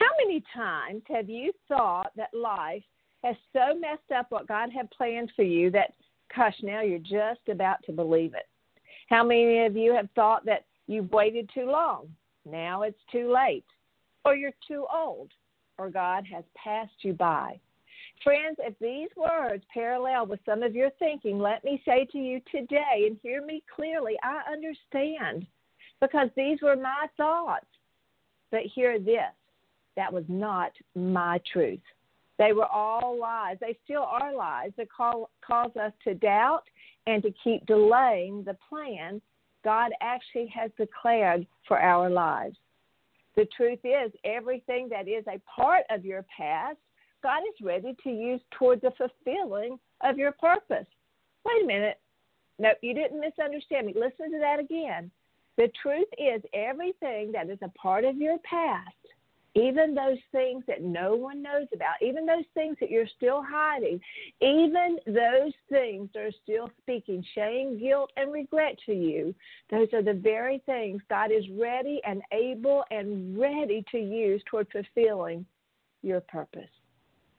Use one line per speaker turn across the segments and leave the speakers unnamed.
How many times have you thought that life has so messed up what God had planned for you that, gosh, now you're just about to believe it? How many of you have thought that you've waited too long? Now it's too late. Or you're too old. Or God has passed you by. Friends, if these words parallel with some of your thinking, let me say to you today, and hear me clearly, I understand because these were my thoughts. But hear this that was not my truth. They were all lies. They still are lies that cause us to doubt and to keep delaying the plan God actually has declared for our lives. The truth is, everything that is a part of your past, God is ready to use toward the fulfilling of your purpose. Wait a minute. No, you didn't misunderstand me. Listen to that again. The truth is, everything that is a part of your past even those things that no one knows about, even those things that you're still hiding, even those things that are still speaking shame, guilt, and regret to you, those are the very things God is ready and able and ready to use toward fulfilling your purpose.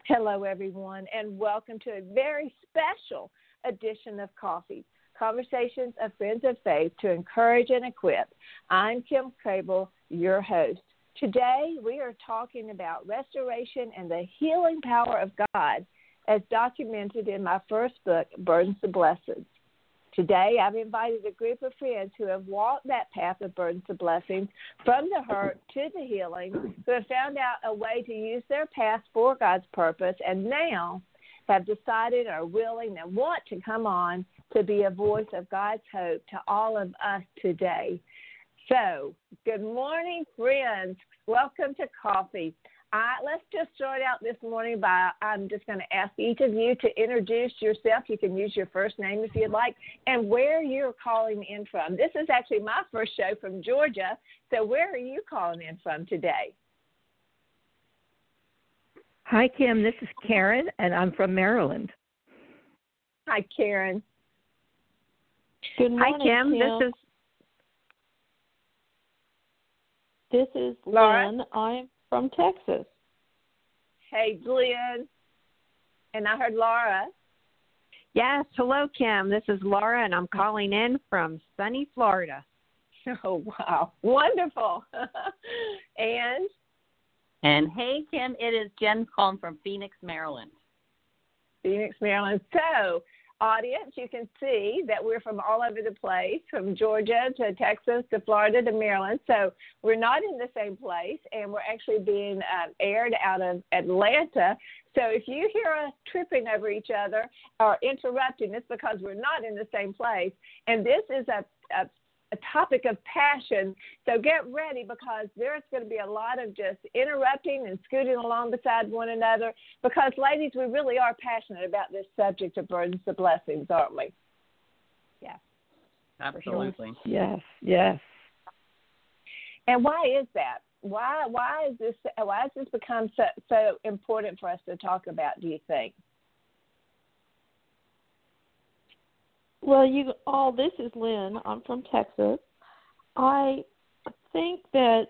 Hello, everyone, and welcome to a very special edition of Coffee. Conversations of Friends of Faith to encourage and equip. I'm Kim Crabill, your host. Today, we are talking about restoration and the healing power of God as documented in my first book, Burdens to Blessings. Today, I've invited a group of friends who have walked that path of burdens to blessings from the hurt to the healing, who have found out a way to use their past for God's purpose, and now have decided, are willing, and want to come on to be a voice of God's hope to all of us today. So, good morning, friends. Welcome to Coffee. Uh, let's just start out this morning by I'm just going to ask each of you to introduce yourself. You can use your first name if you'd like, and where you're calling in from. This is actually my first show from Georgia. So, where are you calling in from today?
Hi, Kim. This is Karen, and I'm from Maryland.
Hi, Karen.
Good morning,
Hi, Kim.
Kim.
This is
This is
Laura?
Lynn. I'm from Texas.
Hey, Glenn. And I heard Laura.
yes. Hello, Kim. This is Laura, and I'm calling in from sunny Florida.
Oh, wow. Wonderful. and
And hey, Kim, it is Jen calling from Phoenix, Maryland.
Phoenix, Maryland. So, audience, you can see that we're from all over the place, from Georgia to Texas to Florida to Maryland. So we're not in the same place, and we're actually being um, aired out of Atlanta. So if you hear us tripping over each other or interrupting, it's because we're not in the same place. And this is a, a a topic of passion. So get ready because there's going to be a lot of just interrupting and scooting along beside one another. Because, ladies, we really are passionate about this subject of burdens of blessings, aren't we?
Yes.
Absolutely.
Yes. Yes.
And why is that? Why why is this why has this become so so important for us to talk about? Do you think?
Well, you all, this is Lynn. I'm from Texas. I think that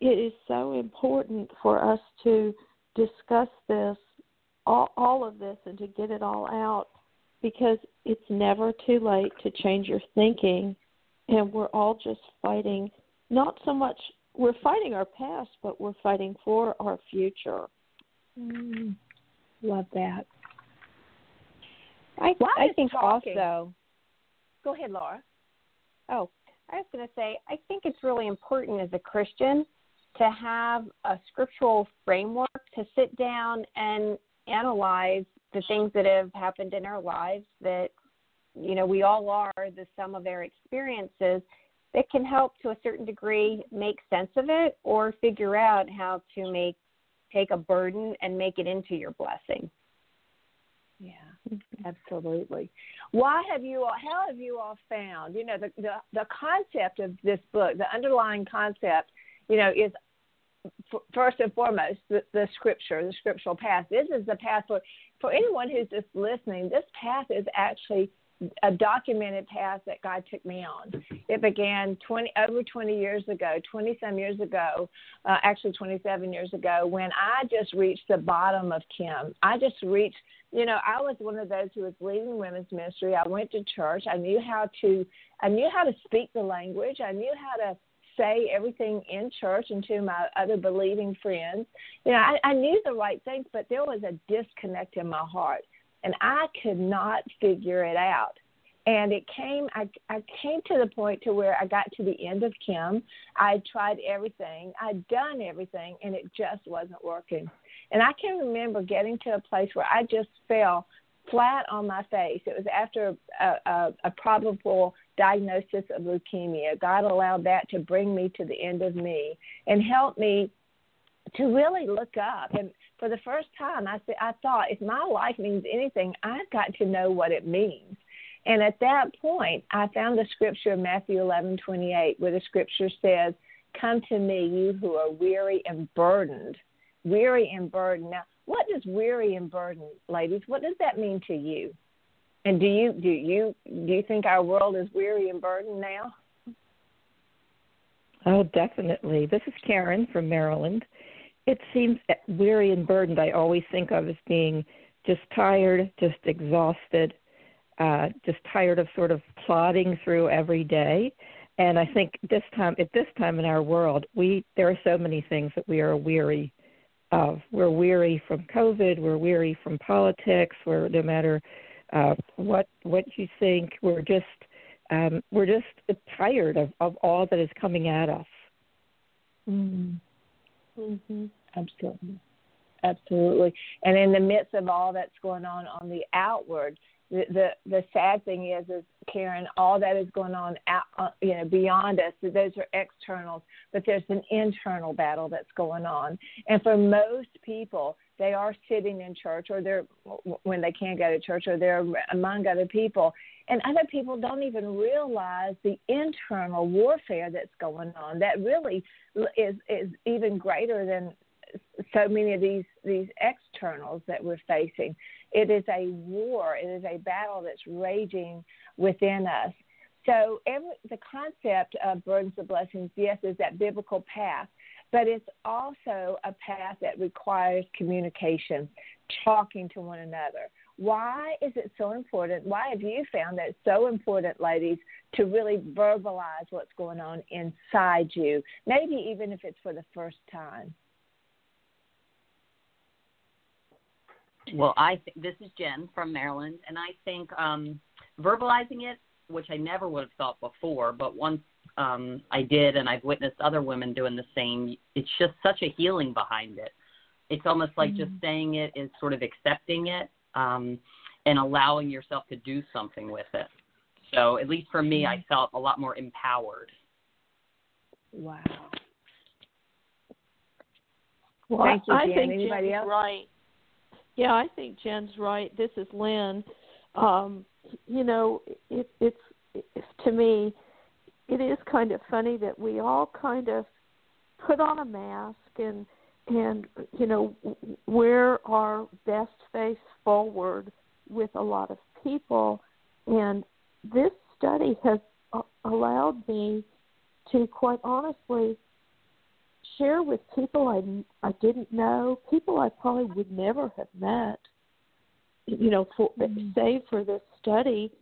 it is so important for us to discuss this, all, all of this, and to get it all out because it's never too late to change your thinking. And we're all just fighting, not so much, we're fighting our past, but we're fighting for our future.
Mm, love that.
I,
While
I think
talking-
also.
Go ahead, Laura.
Oh, I was going to say, I think it's really important as a Christian to have a scriptural framework to sit down and analyze the things that have happened in our lives that, you know, we all are the sum of our experiences that can help to a certain degree make sense of it or figure out how to make take a burden and make it into your blessing.
Yeah, absolutely. Why have you all? How have you all found? You know, the the the concept of this book, the underlying concept, you know, is f- first and foremost the, the scripture, the scriptural path. This is the path for for anyone who's just listening. This path is actually a documented path that God took me on. It began 20 over 20 years ago, 20 some years ago, uh, actually 27 years ago, when I just reached the bottom of Kim. I just reached, you know, I was one of those who was leading women's ministry. I went to church. I knew how to, I knew how to speak the language. I knew how to say everything in church and to my other believing friends. You know, I, I knew the right things, but there was a disconnect in my heart and I could not figure it out. And it came, I, I came to the point to where I got to the end of Kim. I tried everything, I'd done everything, and it just wasn't working. And I can remember getting to a place where I just fell flat on my face. It was after a, a, a probable diagnosis of leukemia. God allowed that to bring me to the end of me and help me to really look up. And for the first time, I said, I thought, if my life means anything, I've got to know what it means. And at that point, I found the scripture Matthew eleven twenty eight, where the scripture says, "Come to me, you who are weary and burdened." Weary and burdened. Now, what does weary and burdened, ladies? What does that mean to you? And do you do you do you think our world is weary and burdened now?
Oh, definitely. This is Karen from Maryland. It seems weary and burdened. I always think of as being just tired, just exhausted, uh, just tired of sort of plodding through every day. And I think this time, at this time in our world, we there are so many things that we are weary of. We're weary from COVID. We're weary from politics. We're no matter uh, what what you think, we're just um, we're just tired of, of all that is coming at us.
Mm. Mm-hmm. Absolutely. Absolutely. And in the midst of all that's going on on the outward, the the, sad thing is, is Karen, all that is going on out, uh, you know, beyond us. Those are externals, but there's an internal battle that's going on. And for most people, they are sitting in church, or they're when they can't go to church, or they're among other people, and other people don't even realize the internal warfare that's going on. That really is is even greater than so many of these these externals that we're facing. It is a war. It is a battle that's raging within us. So every, the concept of burdens of blessings, yes, is that biblical path, but it's also a path that requires communication, talking to one another. Why is it so important? Why have you found that it's so important, ladies, to really verbalize what's going on inside you? Maybe even if it's for the first time.
Well, I th- this is Jen from Maryland, and I think um, verbalizing it, which I never would have thought before, but once um, I did, and I've witnessed other women doing the same, it's just such a healing behind it. It's almost like mm-hmm. just saying it is sort of accepting it um, and allowing yourself to do something with it. So, at least for me, mm-hmm. I felt a lot more empowered.
Wow.
Well,
Thank you,
I think
Anybody
Jen's
else?
right. Yeah, I think Jen's right. This is Lynn. Um, you know, it, it's it, to me, it is kind of funny that we all kind of put on a mask and and you know wear our best face forward with a lot of people, and this study has allowed me to quite honestly share with people I I didn't know, people I probably would never have met. You know, for mm-hmm. save for this study,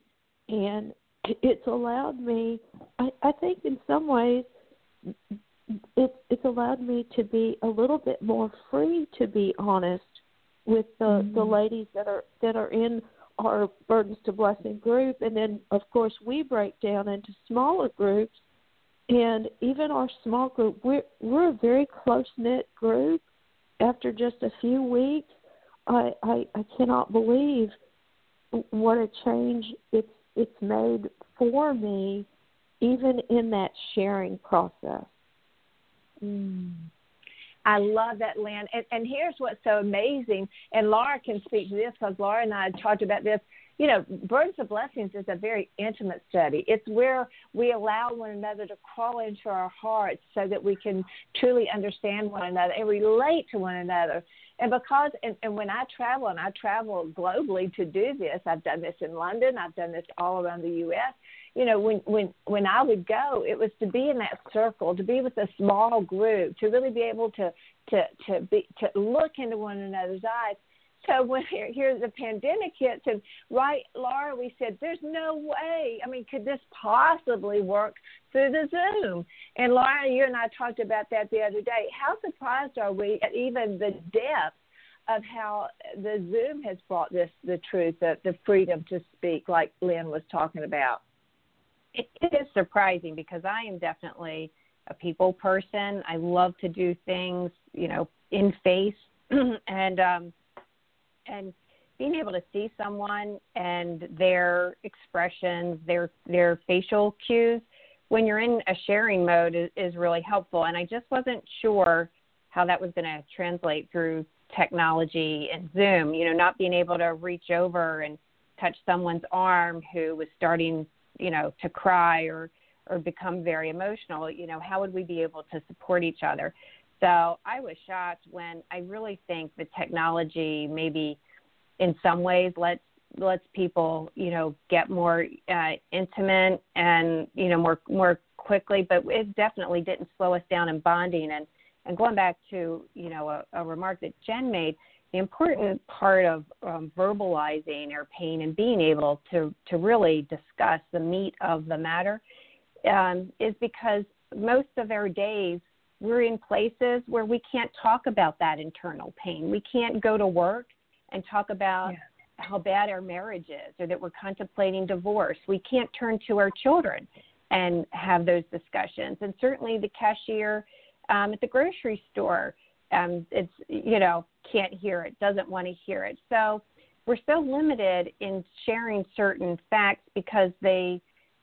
and it's allowed me. I, I think in some ways, it's it's allowed me to be a little bit more free to be honest with the
Mm-hmm.
the ladies that are that are in our burdens to blessing group and then of course we break down into smaller groups and even our small group we're we're a very close knit group after just a few weeks i i i cannot believe what a change it's it's made for me even in that sharing process
Mm. I love that, Lynn. And, and here's what's so amazing, and Laura can speak to this because Laura and I talked about this. You know, Burdens of Blessings is a very intimate study. It's where we allow one another to crawl into our hearts so that we can truly understand one another and relate to one another. And because, and, and when I travel, and I travel globally to do this, I've done this in London, I've done this all around the U.S you know when when when i would go it was to be in that circle to be with a small group to really be able to to to be to look into one another's eyes so when here, the pandemic hits and right laura we said there's no way. I mean could this possibly work through the zoom? And laura you and i talked about that the other day. How surprised are we at even the depth of how the zoom has brought this the truth the, the freedom to speak like lynn was talking about?
It, it is surprising because I am definitely a people person. I love to do things, you know, in face. And um and being able to see someone and their expressions, their their facial cues when you're in a sharing mode is, is really helpful. And I just wasn't sure how that was going to translate through technology and Zoom. You know, not being able to reach over and touch someone's arm who was starting you know to cry or or become very emotional you know how would we be able to support each other so i was shocked when i really think the technology maybe in some ways lets lets people you know get more uh, intimate and you know more more quickly but it definitely didn't slow us down in bonding. And and going back to you know a, a remark that jen made the important part of um, verbalizing our pain and being able to, to really discuss the meat of the matter um, is because most of our days we're in places where we can't talk about that internal pain. We can't go to work and talk about yeah. how bad our marriage is or that we're contemplating divorce. We can't turn to our children and have those discussions. And certainly the cashier um, at the grocery store um, it's you know can't hear it, doesn't want to hear it. So we're so limited in sharing certain facts because they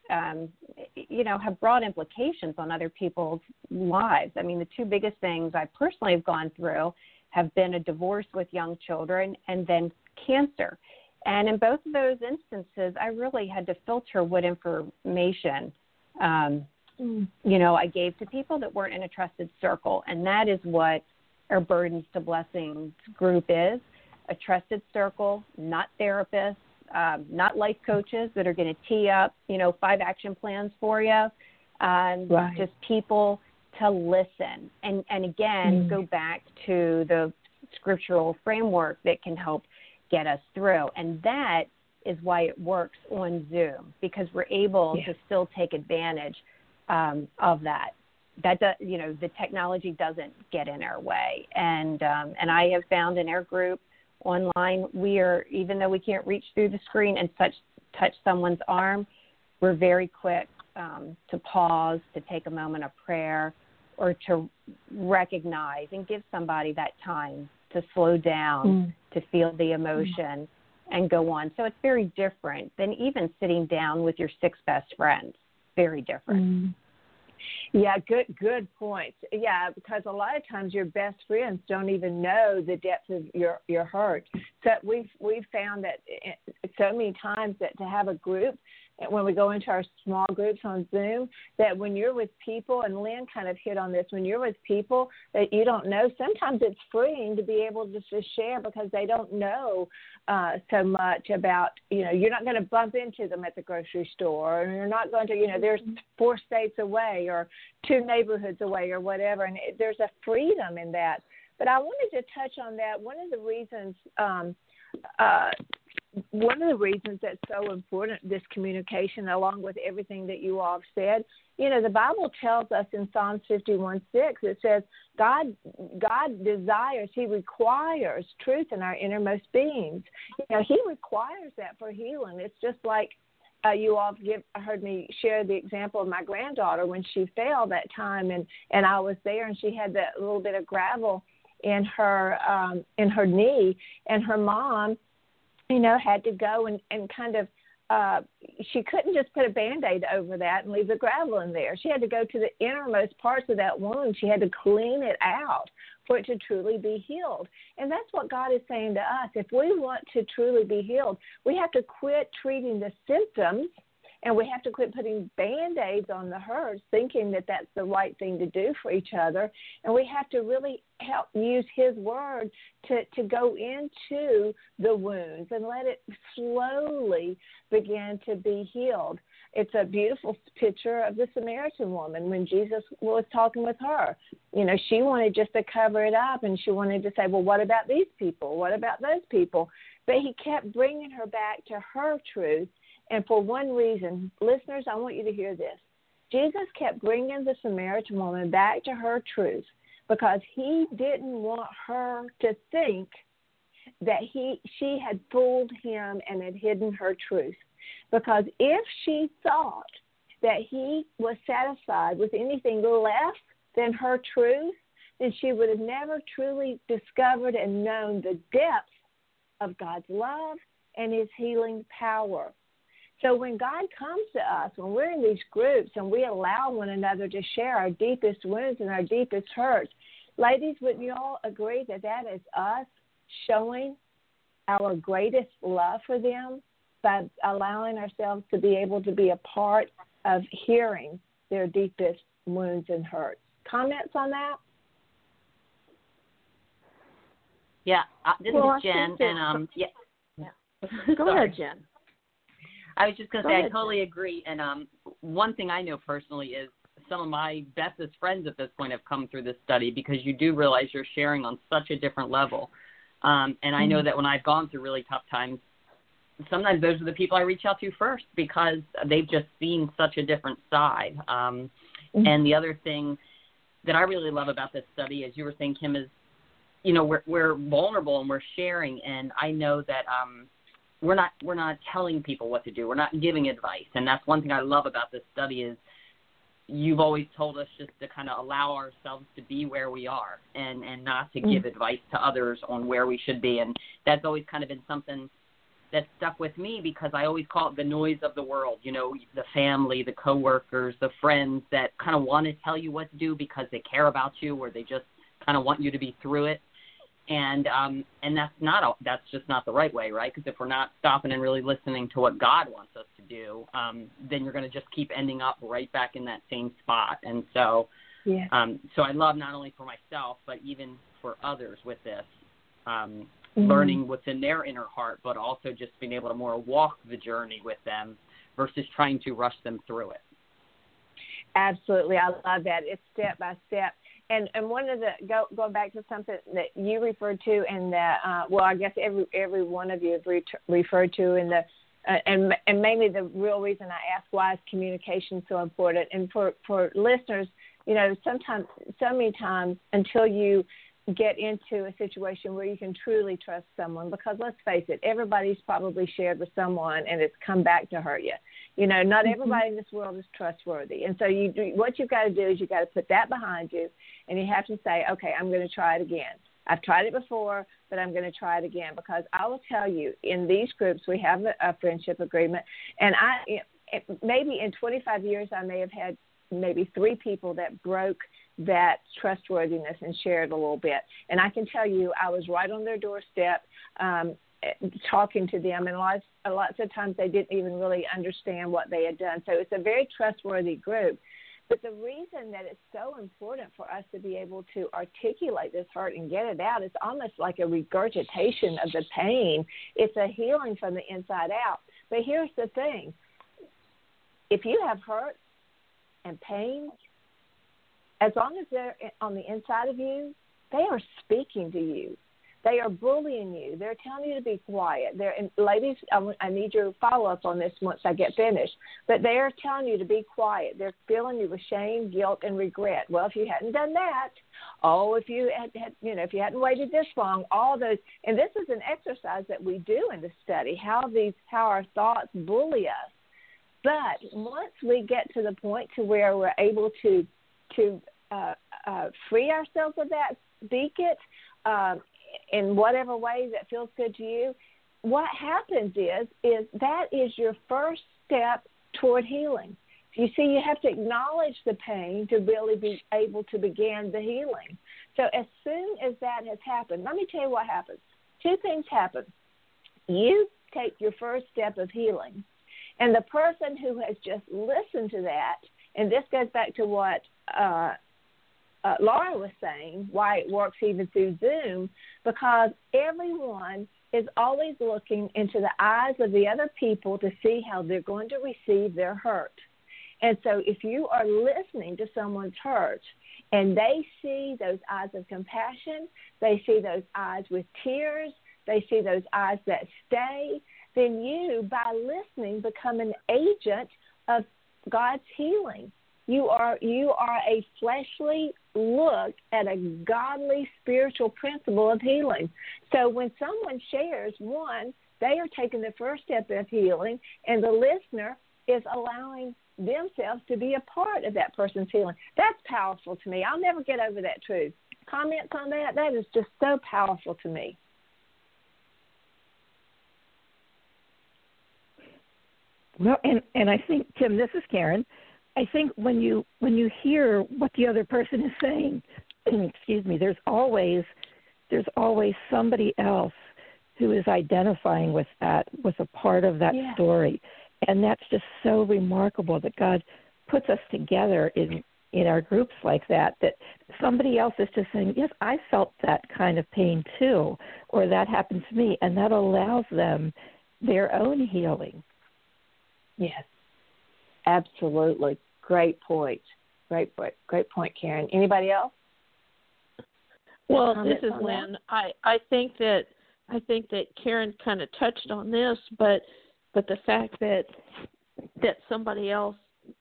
um, you know have broad implications on other people's lives. I mean, the two biggest things I personally have gone through have been a divorce with young children and then cancer. And in both of those instances, I really had to filter what information um, mm. you know I gave to people that weren't in a trusted circle, and that is what our Burdens to Blessings group is a trusted circle, not therapists, um, not life coaches that are going to tee up, you know, five action plans for you. Um, right. Just people to listen and and again mm. go back to the scriptural framework that can help get us through, and that is why it works on Zoom because we're able yeah. to still take advantage um, of that that does, you know, the technology doesn't get in our way. And um, and I have found in our group online, we are even though we can't reach through the screen and touch touch someone's arm, we're very quick um, to pause, to take a moment of prayer, or to recognize and give somebody that time to slow down, mm. to feel the emotion, mm. and go on. So it's very different than even sitting down with your six best friends. Very different.
Mm. Yeah, good good points. Yeah, because a lot of times your best friends don't even know the depth of your your hurt. So we've we've found that eh, so many times that to have a group when we go into our small groups on Zoom that when you're with people, and Lynn kind of hit on this, when you're with people that you don't know, sometimes it's freeing to be able to just share because they don't know uh, so much about, you know, you're not going to bump into them at the grocery store, or you're not going to, you know, there's four states away or two neighborhoods away or whatever, and it, there's a freedom in that. But I wanted to touch on that. One of the reasons um, uh, one of the reasons that's so important, this communication, along with everything that you all have said, you know, the Bible tells us in Psalms 51 6, it says, God, God desires, He requires truth in our innermost beings. You know, He requires that for healing. It's just like uh, you all give, heard me share the example of my granddaughter when she fell that time, and, and I was there, and she had that little bit of gravel in her um, in her knee, and her mom you know, had to go and, and kind of uh, she couldn't just put a band aid over that and leave the gravel in there. She had to go to the innermost parts of that wound. She had to clean it out for it to truly be healed. And that's what God is saying to us. If we want to truly be healed, we have to quit treating the symptoms and we have to quit putting band aids on the hurts, thinking that that's the right thing to do for each other. And we have to really help use His Word to, to go into the wounds and let it slowly begin to be healed. It's a beautiful picture of the Samaritan woman when Jesus was talking with her. You know, she wanted just to cover it up and she wanted to say, well, what about these people? What about those people? But he kept bringing her back to her truth and for one reason, listeners, I want you to hear this. Jesus kept bringing the Samaritan woman back to her truth because he didn't want her to think that he she had fooled him and had hidden her truth. Because if she thought that he was satisfied with anything less than her truth, then she would have never truly discovered and known the depth of God's love and his healing power. So when God comes to us, when we're in these groups and we allow one another to share our deepest wounds and our deepest hurts, ladies, wouldn't you all agree that that is us showing our greatest love for them by allowing ourselves to be able to be a part of hearing their deepest wounds and hurts? Comments on that?
Yeah, uh, this well, is Jen, and um, yeah.
yeah. Go ahead, Jen.
I was just going to say, I totally agree. And um, one thing I know personally is some of my bestest friends at this point have come through this study because you do realize you're sharing on such a different level. Um, and I know mm-hmm. that when I've gone through really tough times, sometimes those are the people I reach out to first because they've just seen such a different side. Um, mm-hmm. And the other thing that I really love about this study, as you were saying, Kim, is you know we're we're vulnerable and we're sharing, and I know that um, we're not we're not telling people what to do. We're not giving advice, and that's one thing I love about this study is you've always told us just to kind of allow ourselves to be where we are and and not to give mm. advice to others on where we should be and that's always kind of been something that stuck with me because I always call it the noise of the world you know the family the coworkers the friends that kind of want to tell you what to do because they care about you or they just kind of want you to be through it and um and that's not a, that's just not the right way right? Because if we're not stopping and really listening to what god wants us to do um then you're going to just keep ending up right back in that same spot. And so yeah. um so i love not only for myself but even for others with this um mm-hmm. learning what's in their inner heart but also just being able to more walk the journey with them versus trying to rush them through it.
Absolutely. I love that. It's step by step and and one of the go going back to something that you referred to and that uh, well I guess every every one of you have re- referred to in the uh, and and mainly the real reason I ask why is communication so important. And for for listeners you know sometimes so many times until you get into a situation where you can truly trust someone because let's face it everybody's probably shared with someone and it's come back to hurt you you know not mm-hmm. everybody in this world is trustworthy. And so you do, what you've got to do is you've got to put that behind you and you have to say okay i'm going to try it again. I've tried it before but i'm going to try it again because i will tell you in these groups we have a, a friendship agreement. And i maybe in 25 years i may have had maybe three people that broke that trustworthiness and shared a little bit. And I can tell you, I was right on their doorstep. Um, talking to them and lots lots of times they didn't even really understand what they had done so it's a very trustworthy group but the reason that it's so important for us to be able to articulate this hurt and get it out, it's almost like a regurgitation of the pain. It's a healing from the inside out. But here's the thing if you have hurt and pain as long as they're on the inside of you, they are speaking to you. They are bullying you. They're telling you to be quiet. They're and ladies. I, I need your follow up on this once I get finished. But they are telling you to be quiet. They're filling you with shame, guilt, and regret. Well, if you hadn't done that, oh, if you had, had you know, if you hadn't waited this long, all those. And this is an exercise that we do in the study. How these, how our thoughts bully us. But once we get to the point to where we're able to to uh, uh, free ourselves of that, speak it, um, in whatever way that feels good to you, what happens is is that is your first step toward healing. You see, you have to acknowledge the pain to really be able to begin the healing. So as soon as that has happened, let me tell you what happens. Two things happen. You take your first step of healing, and the person who has just listened to that, and this goes back to what uh, uh, Laura was saying, why it works even through Zoom, because everyone is always looking into the eyes of the other people to see how they're going to receive their hurt. And so if you are listening to someone's hurt and they see those eyes of compassion, they see those eyes with tears, they see those eyes that stay, then you, by listening, become an agent of God's healing. You are you are a fleshly look at a godly spiritual principle of healing. So when someone shares one, they are taking the first step of healing, and the listener is allowing themselves to be a part of that person's healing. That's powerful to me. I'll never get over that truth. Comments on that? That is just so powerful to me.
Well, and and I think Kim, this is Karen. I think when you when you hear what the other person is saying, excuse me, there's always there's always somebody else who is identifying with that, with a part of that
yeah.
story, and that's just so remarkable that God puts us together in in our groups like that. That somebody else is just saying, yes, I felt that kind of pain too, or that happened to me, and that allows them their own healing.
Yes, absolutely. Great point. Great point. Great point, Karen. Anybody else?
Well, this is Lynn. I I think that I think that Karen kind of touched on this, but but the fact that that somebody else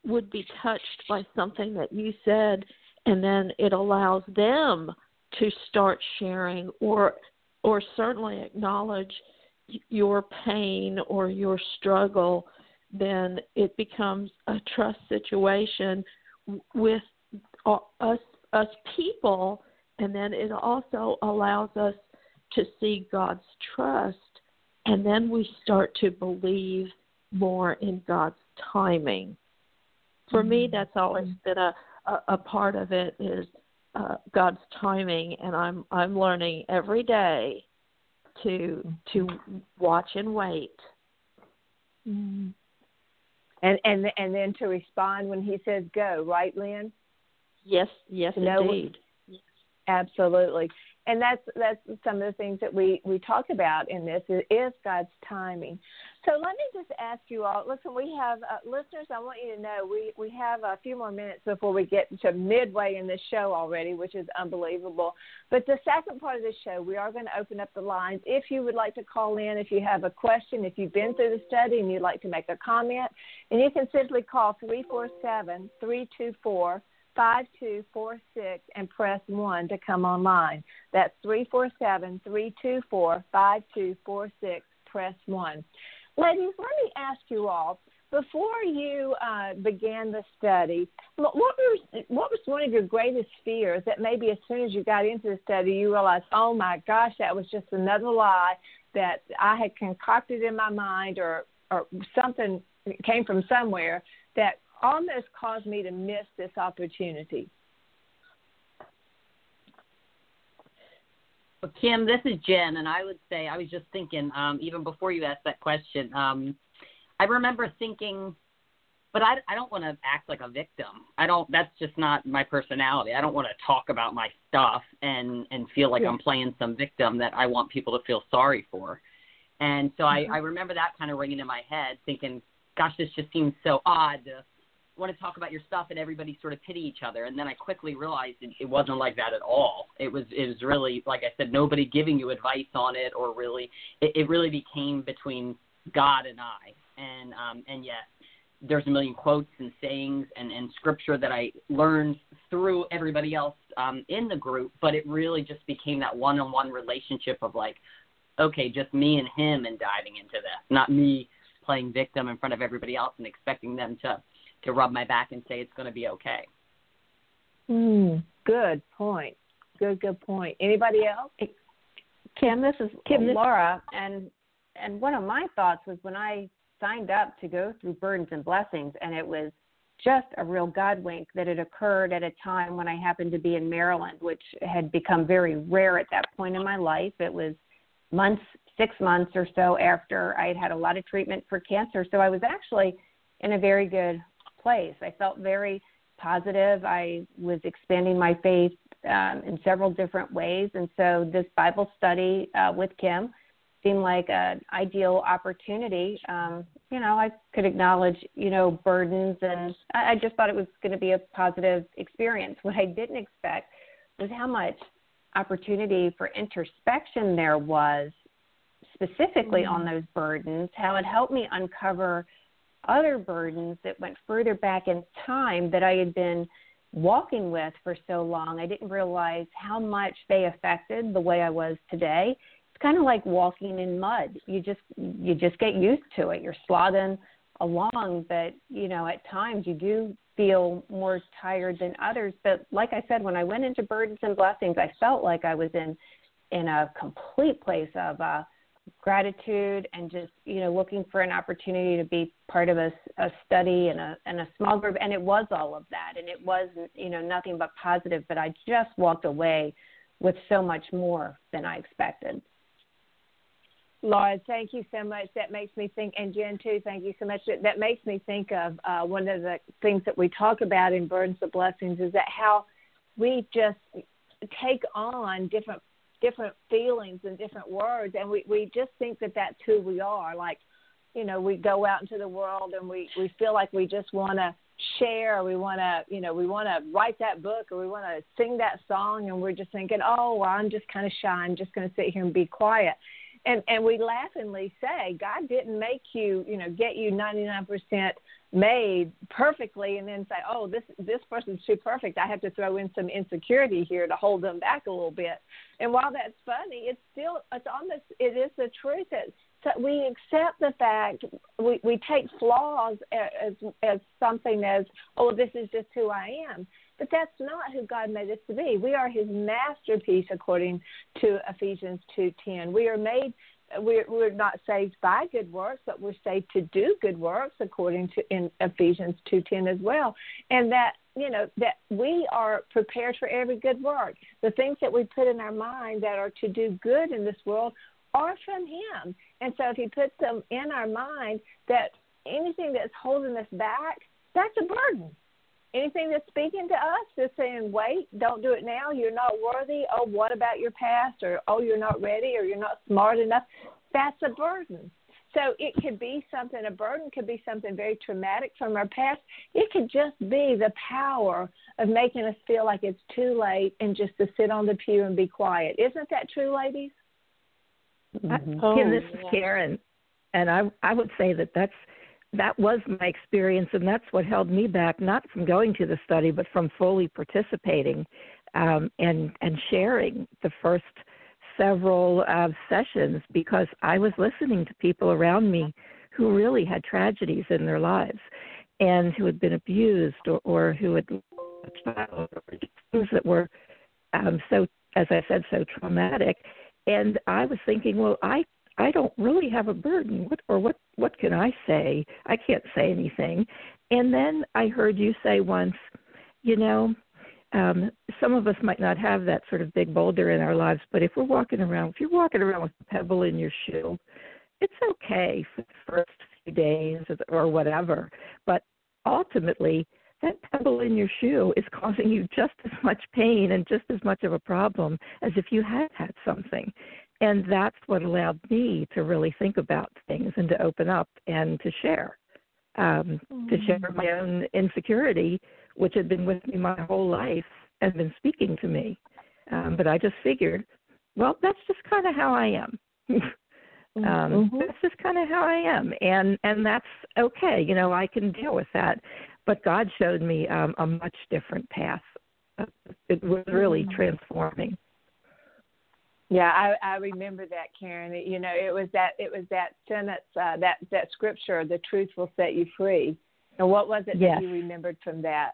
would be touched by something that you said, and then it allows them to start sharing or or certainly acknowledge your pain or your struggle then it becomes a trust situation with us us people and then it also allows us to see God's trust and then we start to believe more in God's timing. For mm-hmm. me that's always been a, a, a part of it is uh, God's timing and I'm I'm learning every day to to watch and wait.
Mm-hmm and and and then to respond when he says go, right, Lynn?
Yes, yes, indeed.
Yes. Absolutely, and that's that's some of the things that we we talk about in this is God's timing. So let me just ask you all. Listen, we have uh, listeners. I want you to know we we have a few more minutes before we get to midway in this show already, which is unbelievable. But the second part of the show, we are going to open up the lines. If you would like to call in, if you have a question, if you've been through the study and you'd like to make a comment, and you can simply call three four seven three two four. 5246 and press 1 to come online. That's 347 324 5246. Press 1. Ladies, let me ask you all before you uh, began the study, what was what was one of your greatest fears that maybe as soon as you got into the study you realized, oh my gosh, that was just another lie that I had concocted in my mind, or or something came from somewhere that almost caused me to miss this opportunity.
Well, Kim, this is Jen, and I would say I was just thinking, um, even before you asked that question, um, I remember thinking, but I, I don't want to act like a victim. I don't. That's just not my personality. I don't want to talk about my stuff and and feel like yeah. I'm playing some victim that I want people to feel sorry for. And so mm-hmm. I, I remember that kind of ringing in my head, thinking, "Gosh, this just seems so odd to want to talk about your stuff and everybody sort of pity each other. And then I quickly realized it, it wasn't like that at all. It was it was really like I said, nobody giving you advice on it or really it, it really became between God and I. And um and yet there's a million quotes and sayings and, and scripture that I learned through everybody else um, in the group, but it really just became that one on one relationship of like, okay, just me and him and diving into this, not me playing victim in front of everybody else and expecting them to to rub my back and say it's going to be okay.
Mm, good point. Good, good point. Anybody else?
Kim, this is Kim, Laura, and and one of my thoughts was when I signed up to go through burdens and blessings, and it was just a real God wink that it occurred at a time when I happened to be in Maryland, which had become very rare at that point in my life. It was months, six months or so after I had had a lot of treatment for cancer. So I was actually in a very good place. I felt very positive. I was expanding my faith um, in several different ways. And so this Bible study uh, with Kim seemed like an ideal opportunity. Um, you know, I could acknowledge, you know, burdens, and I, I just thought it was going to be a positive experience. What I didn't expect was how much opportunity for introspection there was specifically mm-hmm. on those burdens, how it helped me uncover other burdens that went further back in time that I had been walking with for so long. I didn't realize how much they affected the way I was today It's kind of like walking in mud. You just you just get used to it. You're slogging along, but you know at times you do feel more tired than others. But like I said, when I went into burdens and blessings, I felt like I was in in a complete place of uh, gratitude and just you know looking for an opportunity to be part of a, a study and a and a small group. And it was all of that, and it was you know nothing but positive. But I just walked away with so much more than I expected.
Laura, thank you so much. That makes me think, and Jen too, thank you so much. That makes me think of uh, one of the things that we talk about in Burdens of Blessings is that how we just take on different different feelings and different words, and we we just think that that's who we are. Like, you know, we go out into the world and we we feel like we just want to share, we want to, you know, we want to write that book, or we want to sing that song, and we're just thinking, oh, well, I'm just kind of shy. I'm just going to sit here and be quiet and and we laughingly say God didn't make you, you know, get you 99% made perfectly and then say, "Oh, this this person's too perfect. I have to throw in some insecurity here to hold them back a little bit." And while that's funny, it's still it's almost it is the truth that so we accept the fact we we take flaws as as something as, "Oh, this is just who I am." But that's not who God made us to be. We are His masterpiece, according to Ephesians two ten. We are made. We're, we're not saved by good works, but we're saved to do good works, according to in Ephesians two ten as well. And that you know that we are prepared for every good work. The things that we put in our mind that are to do good in this world are from Him. And so if He puts them in our mind, that anything that's holding us back, that's a burden anything that's speaking to us that's saying, wait, don't do it now, you're not worthy, oh, what about your past, or oh, you're not ready, or you're not smart enough, that's a burden. So it could be something, a burden could be something very traumatic from our past. It could just be the power of making us feel like it's too late and just to sit on the pew and be quiet. Isn't that true, ladies?
Mm-hmm. Oh, Kim, this is Karen, and I I would say that that's that was my experience, and that's what held me back, not from going to the study, but from fully participating um, and and sharing the first several uh, sessions because I was listening to people around me who really had tragedies in their lives and who had been abused or, or who had things that were um, so, as I said, so traumatic. And I was thinking, well, I I don't really have a burden. What or what what can I say? I can't say anything. And then I heard you say once, you know, um, some of us might not have that sort of big boulder in our lives, but if we're walking around, if you're walking around with a pebble in your shoe, it's okay for the first few days or whatever. But ultimately, that pebble in your shoe is causing you just as much pain and just as much of a problem as if you had had something and that's what allowed me to really think about things and to open up and to share um, mm-hmm. to share my own insecurity, which had been with me my whole life and been speaking to me. Um, but I just figured, well, that's just kind of how I am. um, mm-hmm. That's just kind of how I am, and and that's okay. You know, I can deal with that. But God showed me um, a much different path. It was really mm-hmm. transforming.
Yeah, I, I remember that, Karen. You know, it was that it was that sentence, uh, that that scripture, "The truth will set you free." And what was it yes. that you remembered from that?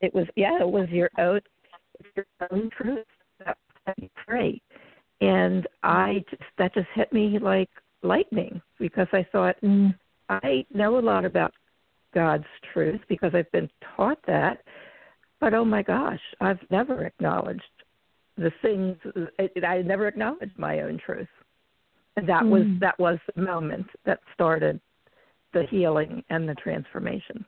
It was yeah, it was your own your own truth that set you free, and I just that just hit me like lightning because I thought mm, I know a lot about God's truth because I've been taught that, but oh my gosh, I've never acknowledged the things it, I never acknowledged my own truth. And that mm. was that was the moment that started the healing and the transformation.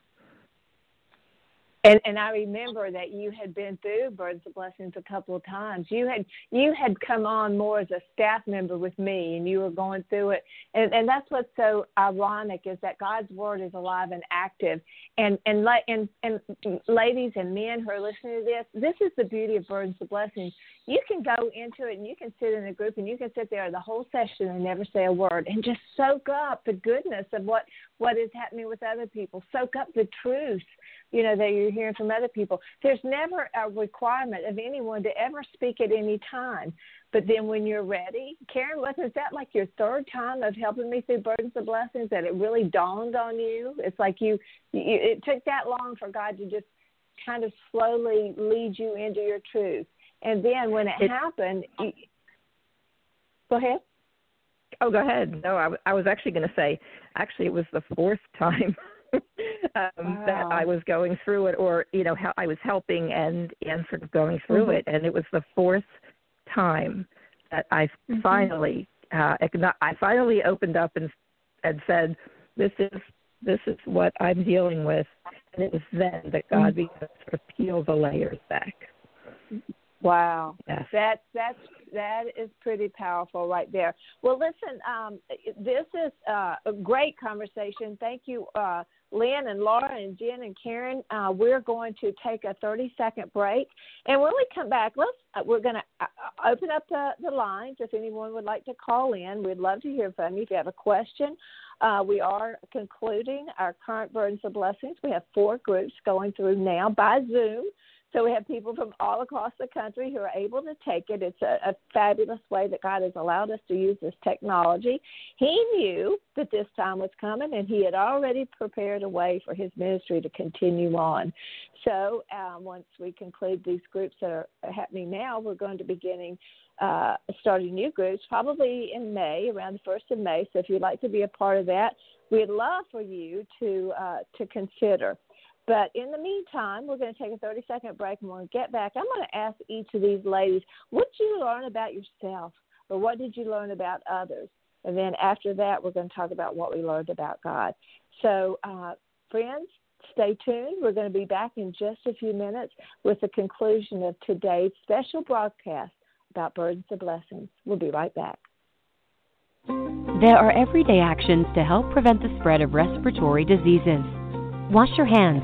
And and I remember that you had been through Burdens of Blessings a couple of times. You had you had come on more as a staff member with me, and you were going through it. And and that's what's so ironic is that God's word is alive and active. And and and and ladies and men who are listening to this, this is the beauty of Burdens of Blessings. You can go into it and you can sit in a group and you can sit there the whole session and never say a word and just soak up the goodness of what what is happening with other people. Soak up the truth you know that you're hearing from other people. There's never a requirement of anyone to ever speak at any time. But then when you're ready karen wasn't that like your third time of helping me through burdens of blessings that it really dawned on you? It's like you, you it took that long for god to just kind of slowly lead you into your truth. And then when it, it happened you, go ahead.
Oh go ahead. No I, I was actually going to say actually it was the fourth time um, wow. that I was going through it, or you know how I was helping and and sort of going through mm-hmm. it, and it was the fourth time that I mm-hmm. finally uh, I finally opened up and and said, "This is this is what I'm dealing with," and it was then that God mm-hmm. began to sort of peel the layers back.
Wow, yes. that that's that is pretty powerful right there. Well, listen, um, this is uh, a great conversation. Thank you, uh, Lynn and Laura and Jen and Karen. Uh, we're going to take a 30 second break, and when we come back, let's uh, we're going to uh, open up the, the lines. If anyone would like to call in, we'd love to hear from you. If you have a question, uh, we are concluding our current burdens of blessings. We have four groups going through now by Zoom. So we have people from all across the country who are able to take it. It's a, a fabulous way that God has allowed us to use this technology. He knew that this time was coming, and He had already prepared a way for His ministry to continue on. So um, once we conclude these groups that are happening now, we're going to be beginning uh, starting new groups probably in May, around the first of May. So if you'd like to be a part of that, we'd love for you to uh, to consider. But in the meantime, we're going to take a 30 second break and when we get back, I'm going to ask each of these ladies, what did you learn about yourself or what did you learn about others? And then after that, we're going to talk about what we learned about God. So, uh, friends, stay tuned. We're going to be back in just a few minutes with the conclusion of today's special broadcast about burdens of blessings. We'll be right back.
There are everyday actions to help prevent the spread of respiratory diseases. Wash your hands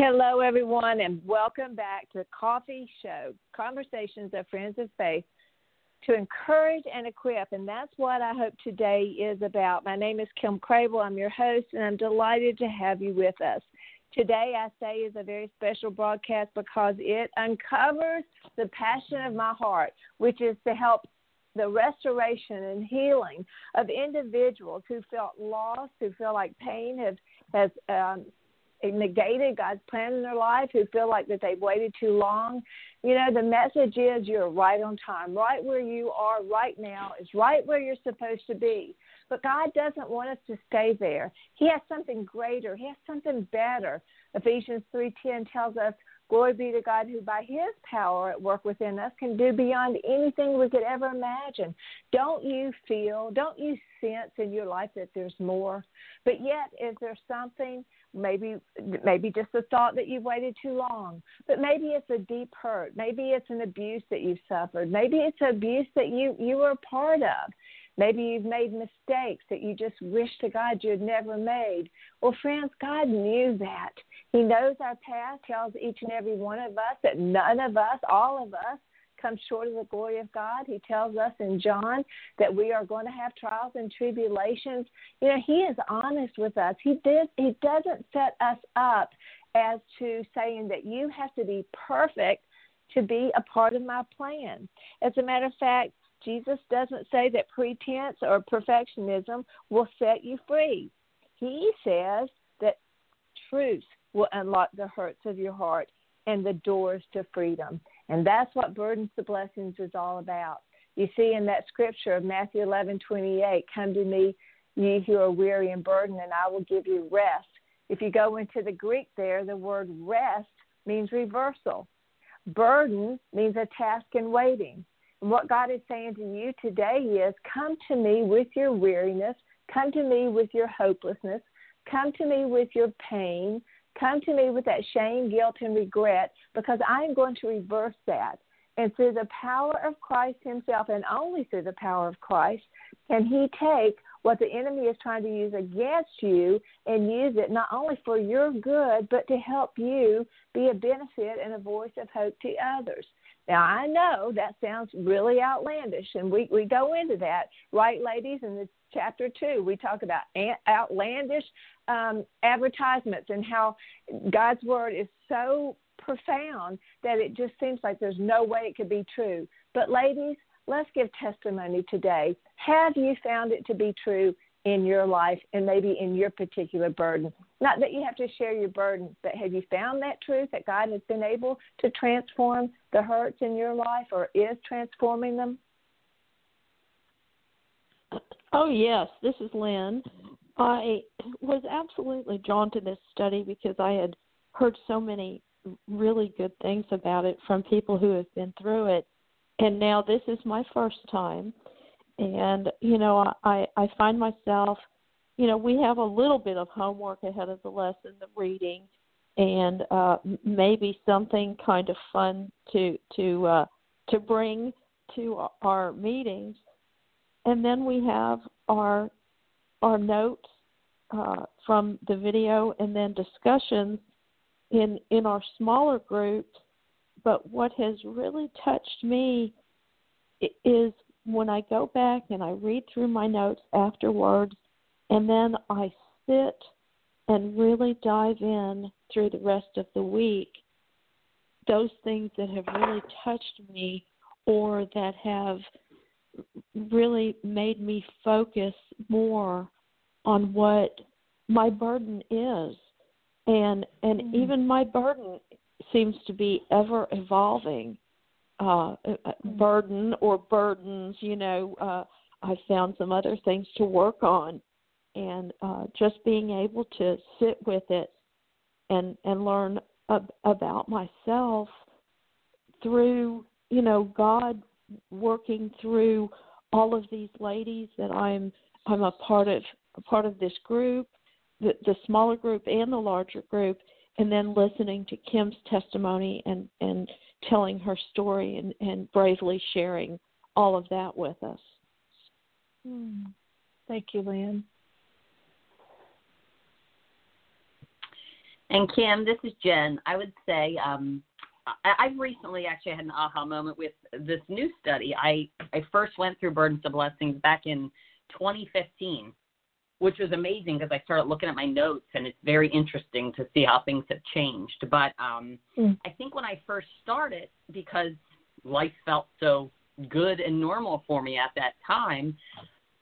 Hello, everyone, and welcome back to Coffee Show Conversations of Friends of Faith to encourage and equip. And that's what I hope today is about. My name is Kim Crabill. I'm your host, and I'm delighted to have you with us. Today, I say, is a very special broadcast because it uncovers the passion of my heart, which is to help the restoration and healing of individuals who felt lost, who feel like pain has has um, negated God's plan in their life, who feel like that they've waited too long. You know, the message is you're right on time. Right where you are right now is right where you're supposed to be. But God doesn't want us to stay there. He has something greater. He has something better. Ephesians 3:10 tells us, Glory be to God who by his power at work within us can do beyond anything we could ever imagine. Don't you feel, don't you sense in your life that there's more? But yet is there something maybe maybe just the thought that you've waited too long but maybe it's a deep hurt maybe it's an abuse that you've suffered maybe it's abuse that you you were a part of Maybe you've made mistakes that you just wish to God you had never made. Well, friends, God knew that. He knows our past, tells each and every one of us that none of us, all of us, come short of the glory of God. He tells us in John that we are going to have trials and tribulations. You know, he is honest with us. He did he doesn't set us up as to saying that you have to be perfect to be a part of my plan. As a matter of fact, Jesus doesn't say that pretense or perfectionism will set you free. He says that truth will unlock the hurts of your heart and the doors to freedom. And that's what Burdens to Blessings is all about. You see in that scripture of Matthew 11 28, come to me, ye who are weary and burdened, and I will give you rest. If you go into the Greek there, the word rest means reversal. Burden means a task in waiting. And what God is saying to you today is come to me with your weariness, come to me with your hopelessness, come to me with your pain, come to me with that shame, guilt, and regret, because I am going to reverse that. And through the power of Christ Himself, and only through the power of Christ, can He take what the enemy is trying to use against you and use it not only for your good, but to help you be a benefit and a voice of hope to others. Now I know that sounds really outlandish, and we we go into that, right, ladies? In the chapter two, we talk about outlandish um, advertisements and how God's word is so profound that it just seems like there's no way it could be true. But ladies, let's give testimony today. Have you found it to be true in your life and maybe in your particular burden? Not that you have to share your burden, but have you found that truth that God has been able to transform the hurts in your life or is transforming them?
Oh, yes. This is Lynn. I was absolutely drawn to this study because I had heard so many really good things about it from people who have been through it. And now this is my first time. And, you know, I, I find myself – you know, we have a little bit of homework ahead of the lesson, the reading, and uh, maybe something kind of fun to to uh, to bring to our meetings, and then we have our our notes uh, from the video, and then discussions in in our smaller groups. But what has really touched me is when I go back and I read through my notes afterwards and then I sit and really dive in through the rest of the week those things that have really touched me or that have really made me focus more on what my burden is and and mm-hmm. even my burden seems to be ever evolving uh, mm-hmm. burden or burdens you know uh i found some other things to work on and uh, just being able to sit with it and and learn ab- about myself through you know God working through all of these ladies that I'm I'm a part of a part of this group, the, the smaller group and the larger group, and then listening to Kim's testimony and and telling her story and and bravely sharing all of that with us.
Hmm. Thank you, Lynn.
And Kim, this is Jen. I would say um, I, I've recently actually had an aha moment with this new study. I I first went through Burdens to Blessings back in 2015, which was amazing because I started looking at my notes and it's very interesting to see how things have changed. But um, mm. I think when I first started, because life felt so good and normal for me at that time,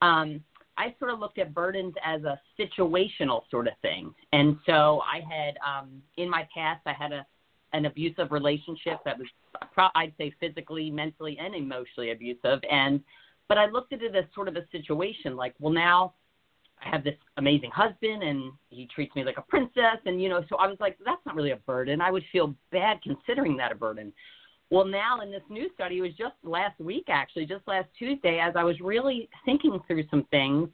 um, I sort of looked at burdens as a situational sort of thing. And so I had, um, in my past, I had a, an abusive relationship that was, I'd say, physically, mentally, and emotionally abusive. And, but I looked at it as sort of a situation like, well, now I have this amazing husband and he treats me like a princess and you know so I was like that's not really a burden. I would feel bad considering that a burden. Well, now in this new study, it was just last week actually, just last Tuesday as I was really thinking through some things,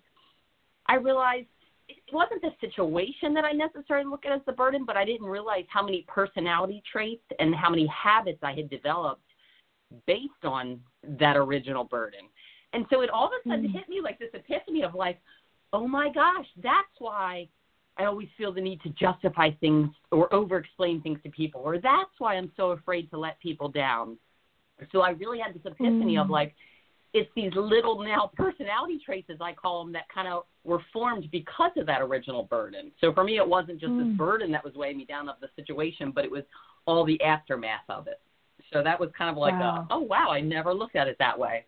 I realized it wasn't the situation that I necessarily look at as the burden, but I didn't realize how many personality traits and how many habits I had developed based on that original burden. And so it all of a sudden mm. hit me like this epiphany of like, oh my gosh, that's why I always feel the need to justify things or over explain things to people, or that's why I'm so afraid to let people down. So I really had this epiphany mm. of like, it's these little now personality traits, as I call them, that kind of were formed because of that original burden. So for me, it wasn't just mm. this burden that was weighing me down of the situation, but it was all the aftermath of it. So that was kind of like, wow. A, oh wow, I never looked at it that way.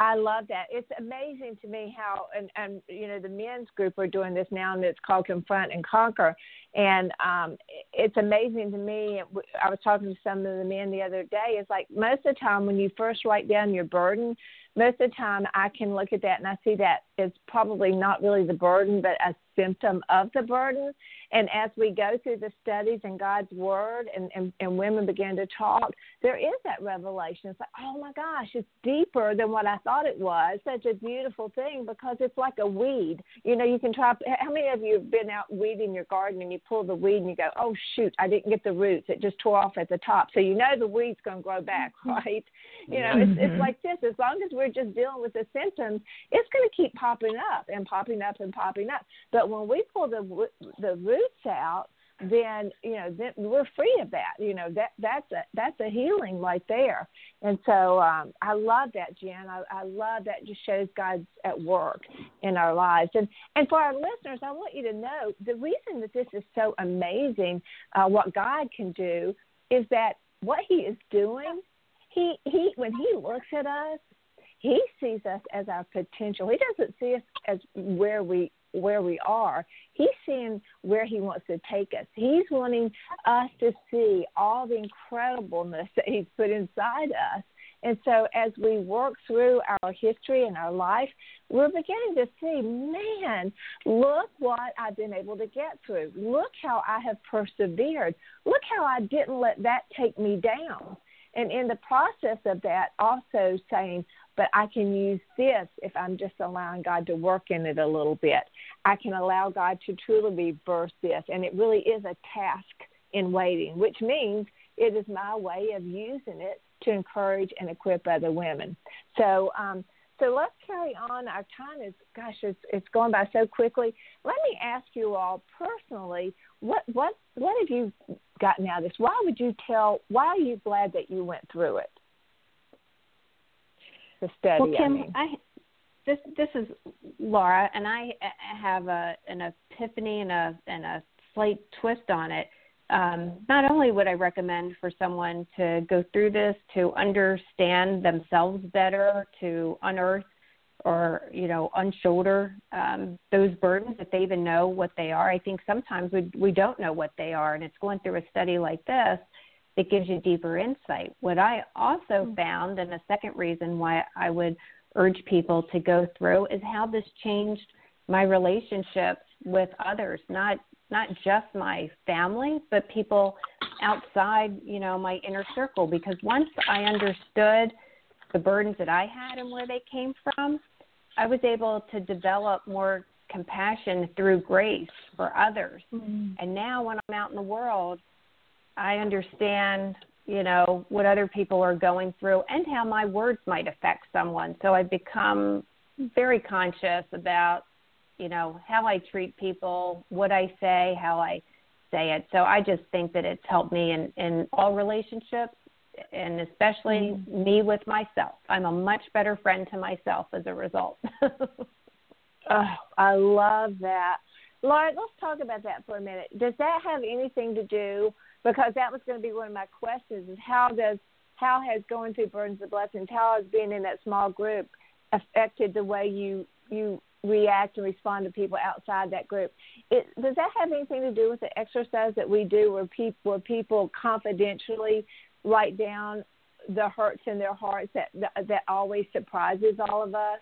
I love that. It's amazing to me how, and, and you know, the men's group are doing this now, and it's called Confront and Conquer. And um, it's amazing to me. I was talking to some of the men the other day. It's like most of the time when you first write down your burden, most of the time I can look at that and I see that it's probably not really the burden, but a symptom of the burden. And as we go through the studies and God's word and, and, and women begin to talk, there is that revelation. It's like, oh my gosh, it's deeper than what I thought it was. Such a beautiful thing because it's like a weed. You know, you can try. How many of you have been out weeding your garden and you pull the weed and you go, oh shoot, I didn't get the roots. It just tore off at the top. So you know the weed's going to grow back, right? You know, it's, it's mm-hmm. like this. As long as we're just dealing with the symptoms, it's going to keep popping up and popping up and popping up. But when we pull the the roots out, then you know then we're free of that. You know that that's a that's a healing right there. And so um, I love that, Jen. I, I love that. Just shows God's at work in our lives. And and for our listeners, I want you to know the reason that this is so amazing, uh, what God can do, is that what He is doing. He he when He looks at us, He sees us as our potential. He doesn't see us as where we where we are. He's seeing where he wants to take us. He's wanting us to see all the incredibleness that he's put inside us. And so, as we work through our history and our life, we're beginning to see, man, look what I've been able to get through. Look how I have persevered. Look how I didn't let that take me down. And in the process of that, also saying, but I can use this if I'm just allowing God to work in it a little bit. I can allow God to truly reverse this. And it really is a task in waiting, which means it is my way of using it to encourage and equip other women. So, um, so let's carry on. Our time is, gosh, it's, it's going by so quickly. Let me ask you all personally, what what what have you gotten out of this? Why would you tell? Why are you glad that you went through it? The study.
Well, Kim,
I, mean.
I this this is Laura, and I have a an epiphany and a and a slight twist on it. Um, not only would I recommend for someone to go through this to understand themselves better, to unearth or you know unshoulder um, those burdens if they even know what they are. I think sometimes we we don't know what they are, and it's going through a study like this that gives you deeper insight. What I also mm-hmm. found, and a second reason why I would urge people to go through, is how this changed my relationships with others, not not just my family, but people outside, you know, my inner circle. Because once I understood the burdens that I had and where they came from, I was able to develop more compassion through grace for others. Mm-hmm. And now when I'm out in the world, I understand, you know, what other people are going through and how my words might affect someone. So I've become very conscious about, you know, how I treat people, what I say, how I say it. So I just think that it's helped me in, in all relationships and especially mm-hmm. me with myself. I'm a much better friend to myself as a result.
oh, I love that. Laura, let's talk about that for a minute. Does that have anything to do because that was going to be one of my questions is how does how has going through burdens of blessings how has being in that small group affected the way you you react and respond to people outside that group it, does that have anything to do with the exercise that we do where people where people confidentially write down the hurts in their hearts that that always surprises all of us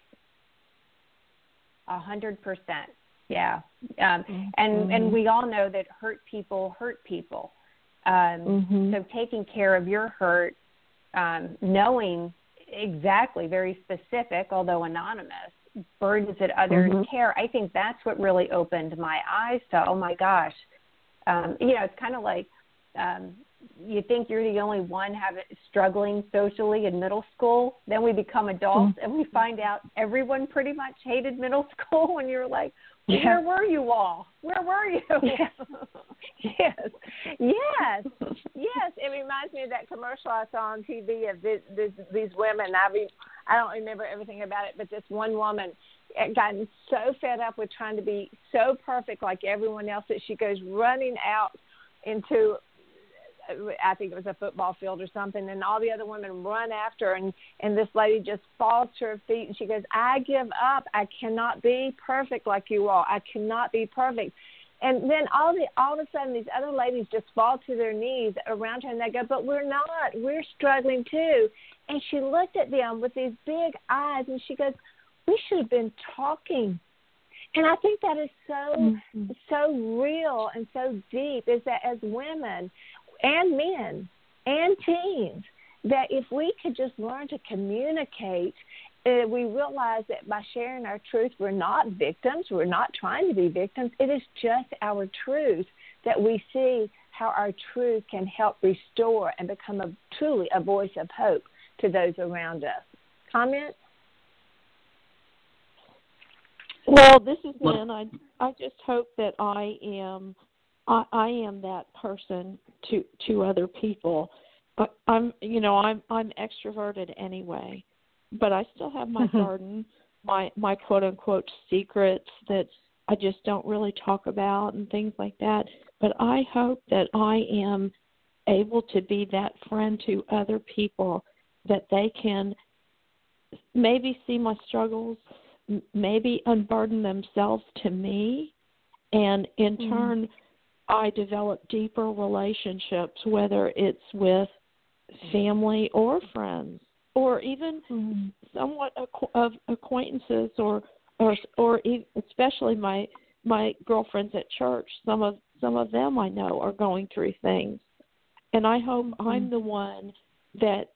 A hundred percent. Yeah. Um, and mm-hmm. and we all know that hurt people hurt people. Um, mm-hmm. So taking care of your hurt, um, knowing exactly, very specific, although anonymous, burdens that others mm-hmm. care. I think that's what really opened my eyes to. Oh my gosh, um, you know, it's kind of like um, you think you're the only one having struggling socially in middle school. Then we become adults mm-hmm. and we find out everyone pretty much hated middle school, and you're like, yeah. Where were you all? Where were you?
yes. yes, yes, yes. It reminds me of that commercial I saw on TV of this, this, these women. I mean, I don't remember everything about it, but this one woman had gotten so fed up with trying to be so perfect like everyone else that she goes running out into I think it was a football field or something, and all the other women run after her, and and this lady just falls to her feet, and she goes, "I give up. I cannot be perfect like you all. I cannot be perfect." And then all the all of a sudden, these other ladies just fall to their knees around her, and they go, "But we're not. We're struggling too." And she looked at them with these big eyes, and she goes, "We should have been talking." And I think that is so mm-hmm. so real and so deep. Is that as women, and men and teens that if we could just learn to communicate uh, we realize that by sharing our truth, we're not victims. We're not trying to be victims. It is just our truth that we see how our truth can help restore and become a, truly a voice of hope to those around us. Comment?
Well, this is Lynn. I I just hope that I am I, I am that person to to other people. I, I'm you know I'm I'm extroverted anyway, but I still have my mm-hmm. garden, my my quote unquote secrets that I just don't really talk about and things like that. But I hope that I am able to be that friend to other people that they can maybe see my struggles, maybe unburden themselves to me, and in mm-hmm. turn I develop deeper relationships, whether it's with family or friends, or even mm-hmm. somewhat of acquaintances, or or or especially my my girlfriends at church. Some of some of them I know are going through things, and I hope mm-hmm. I'm the one that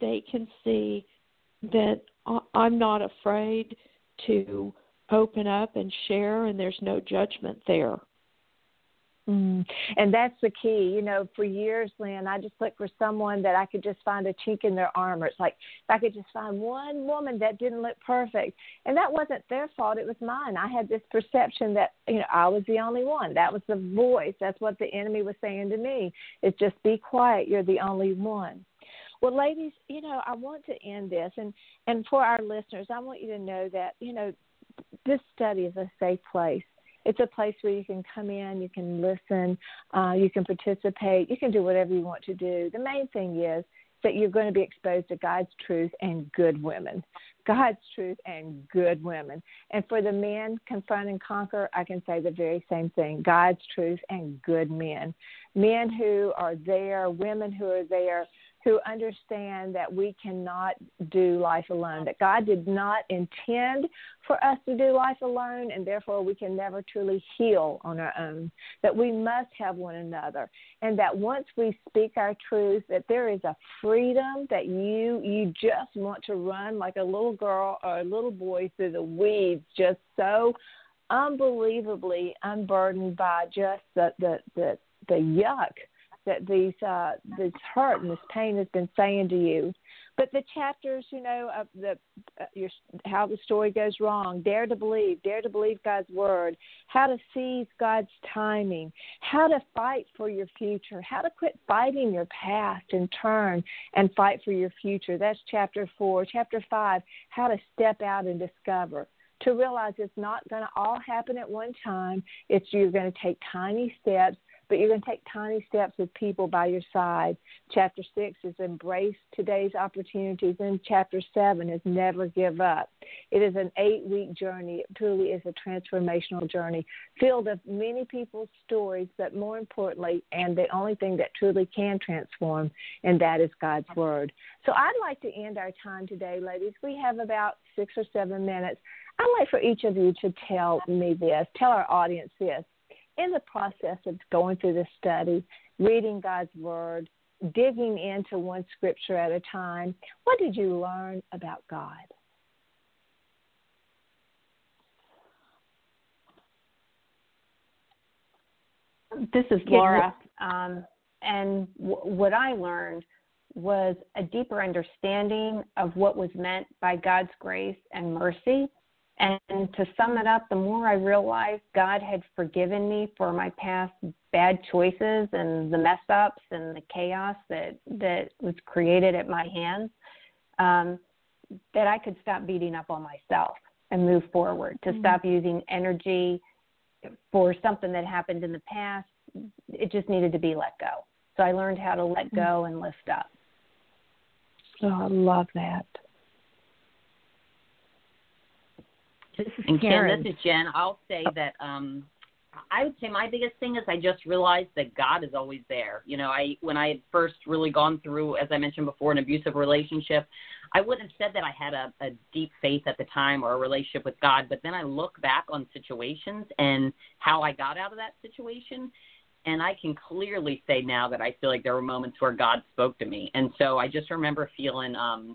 they can see that I'm not afraid to open up and share, and there's no judgment there.
Mm. And that's the key. You know, for years, Lynn, I just looked for someone that I could just find a chink in their armor. It's like if I could just find one woman that didn't look perfect. And that wasn't their fault, it was mine. I had this perception that, you know, I was the only one. That was the voice. That's what the enemy was saying to me. Is just be quiet, you're the only one. Well, ladies, you know, I want to end this and and for our listeners, I want you to know that, you know, this study is a safe place it's a place where you can come in, you can listen, uh, you can participate, you can do whatever you want to do. The main thing is that you're going to be exposed to God's truth and good women. God's truth and good women. And for the men, confront and conquer, I can say the very same thing God's truth and good men. Men who are there, women who are there who understand that we cannot do life alone, that God did not intend for us to do life alone, and therefore we can never truly heal on our own, that we must have one another, and that once we speak our truth, that there is a freedom that you you just want to run like a little girl or a little boy through the weeds, just so unbelievably unburdened by just the the the, the yuck that these uh, this hurt and this pain has been saying to you. But the chapters, you know, of the uh, your, how the story goes wrong, dare to believe, dare to believe God's word, how to seize God's timing, how to fight for your future, how to quit fighting your past and turn and fight for your future. That's chapter four. Chapter five, how to step out and discover to realize it's not going to all happen at one time. It's you're going to take tiny steps but you're going to take tiny steps with people by your side. Chapter six is embrace today's opportunities, and chapter seven is never give up. It is an eight week journey. It truly is a transformational journey filled with many people's stories, but more importantly, and the only thing that truly can transform, and that is God's Word. So I'd like to end our time today, ladies. We have about six or seven minutes. I'd like for each of you to tell me this, tell our audience this. In the process of going through this study, reading God's Word, digging into one scripture at a time, what did you learn about God?
This is Laura. Um, and w- what I learned was a deeper understanding of what was meant by God's grace and mercy. And to sum it up, the more I realized God had forgiven me for my past bad choices and the mess ups and the chaos that, that was created at my hands, um, that I could stop beating up on myself and move forward, to mm-hmm. stop using energy for something that happened in the past. It just needed to be let go. So I learned how to let mm-hmm. go and lift up.
Oh, I love that.
This is and Karen. Jen, this is Jen. I'll say that um, I would say my biggest thing is I just realized that God is always there. You know, I when I had first really gone through, as I mentioned before, an abusive relationship, I wouldn't have said that I had a, a deep faith at the time or a relationship with God. But then I look back on situations and how I got out of that situation, and I can clearly say now that I feel like there were moments where God spoke to me. And so I just remember feeling um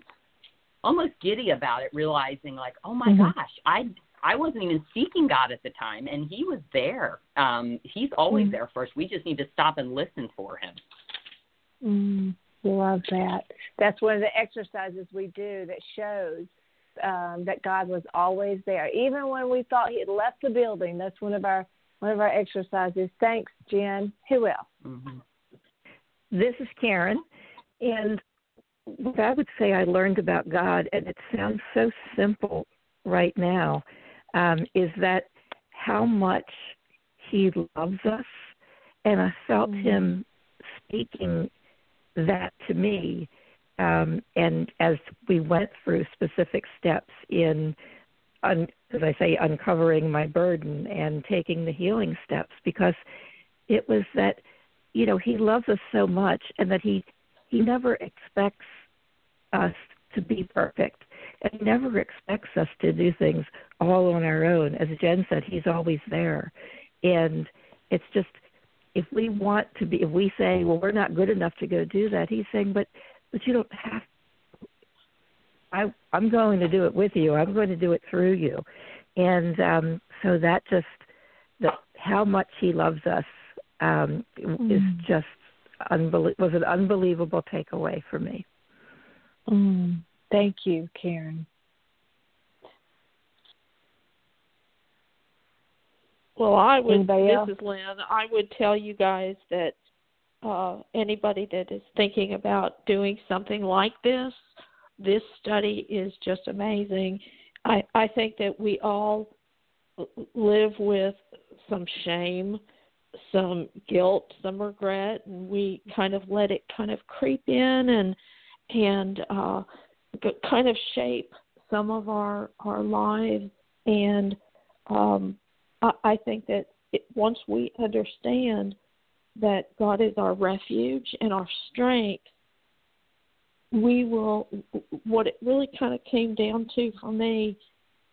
almost giddy about it, realizing like, oh my mm-hmm. gosh, I I wasn't even seeking God at the time, and He was there. Um, he's always mm-hmm. there for us. We just need to stop and listen for Him.
Mm, love that. That's one of the exercises we do that shows um, that God was always there, even when we thought He had left the building. That's one of our one of our exercises. Thanks, Jen. Who else?
Mm-hmm. This is Karen, and what I would say I learned about God, and it sounds so simple right now, um, is that how much He loves us, and I felt mm-hmm. Him speaking that to me. Um, and as we went through specific steps in un, as I say, uncovering my burden and taking the healing steps because it was that, you know, he loves us so much and that he he never expects us to be perfect. And he never expects us to do things all on our own. As Jen said, he's always there. And it's just if we want to be if we say, Well, we're not good enough to go do that, he's saying, But but you don't have I I'm going to do it with you. I'm going to do it through you. And um so that just the how much he loves us um mm. is just unbelie- was an unbelievable takeaway for me.
Mm. Thank you, Karen.
Well, I would. This is Lynn. I would tell you guys that uh, anybody that is thinking about doing something like this, this study is just amazing. I, I think that we all live with some shame, some guilt, some regret, and we kind of let it kind of creep in and and uh, kind of shape some of our our lives. And um, I, I think that it, once we understand that God is our refuge and our strength, we will, what it really kind of came down to for me,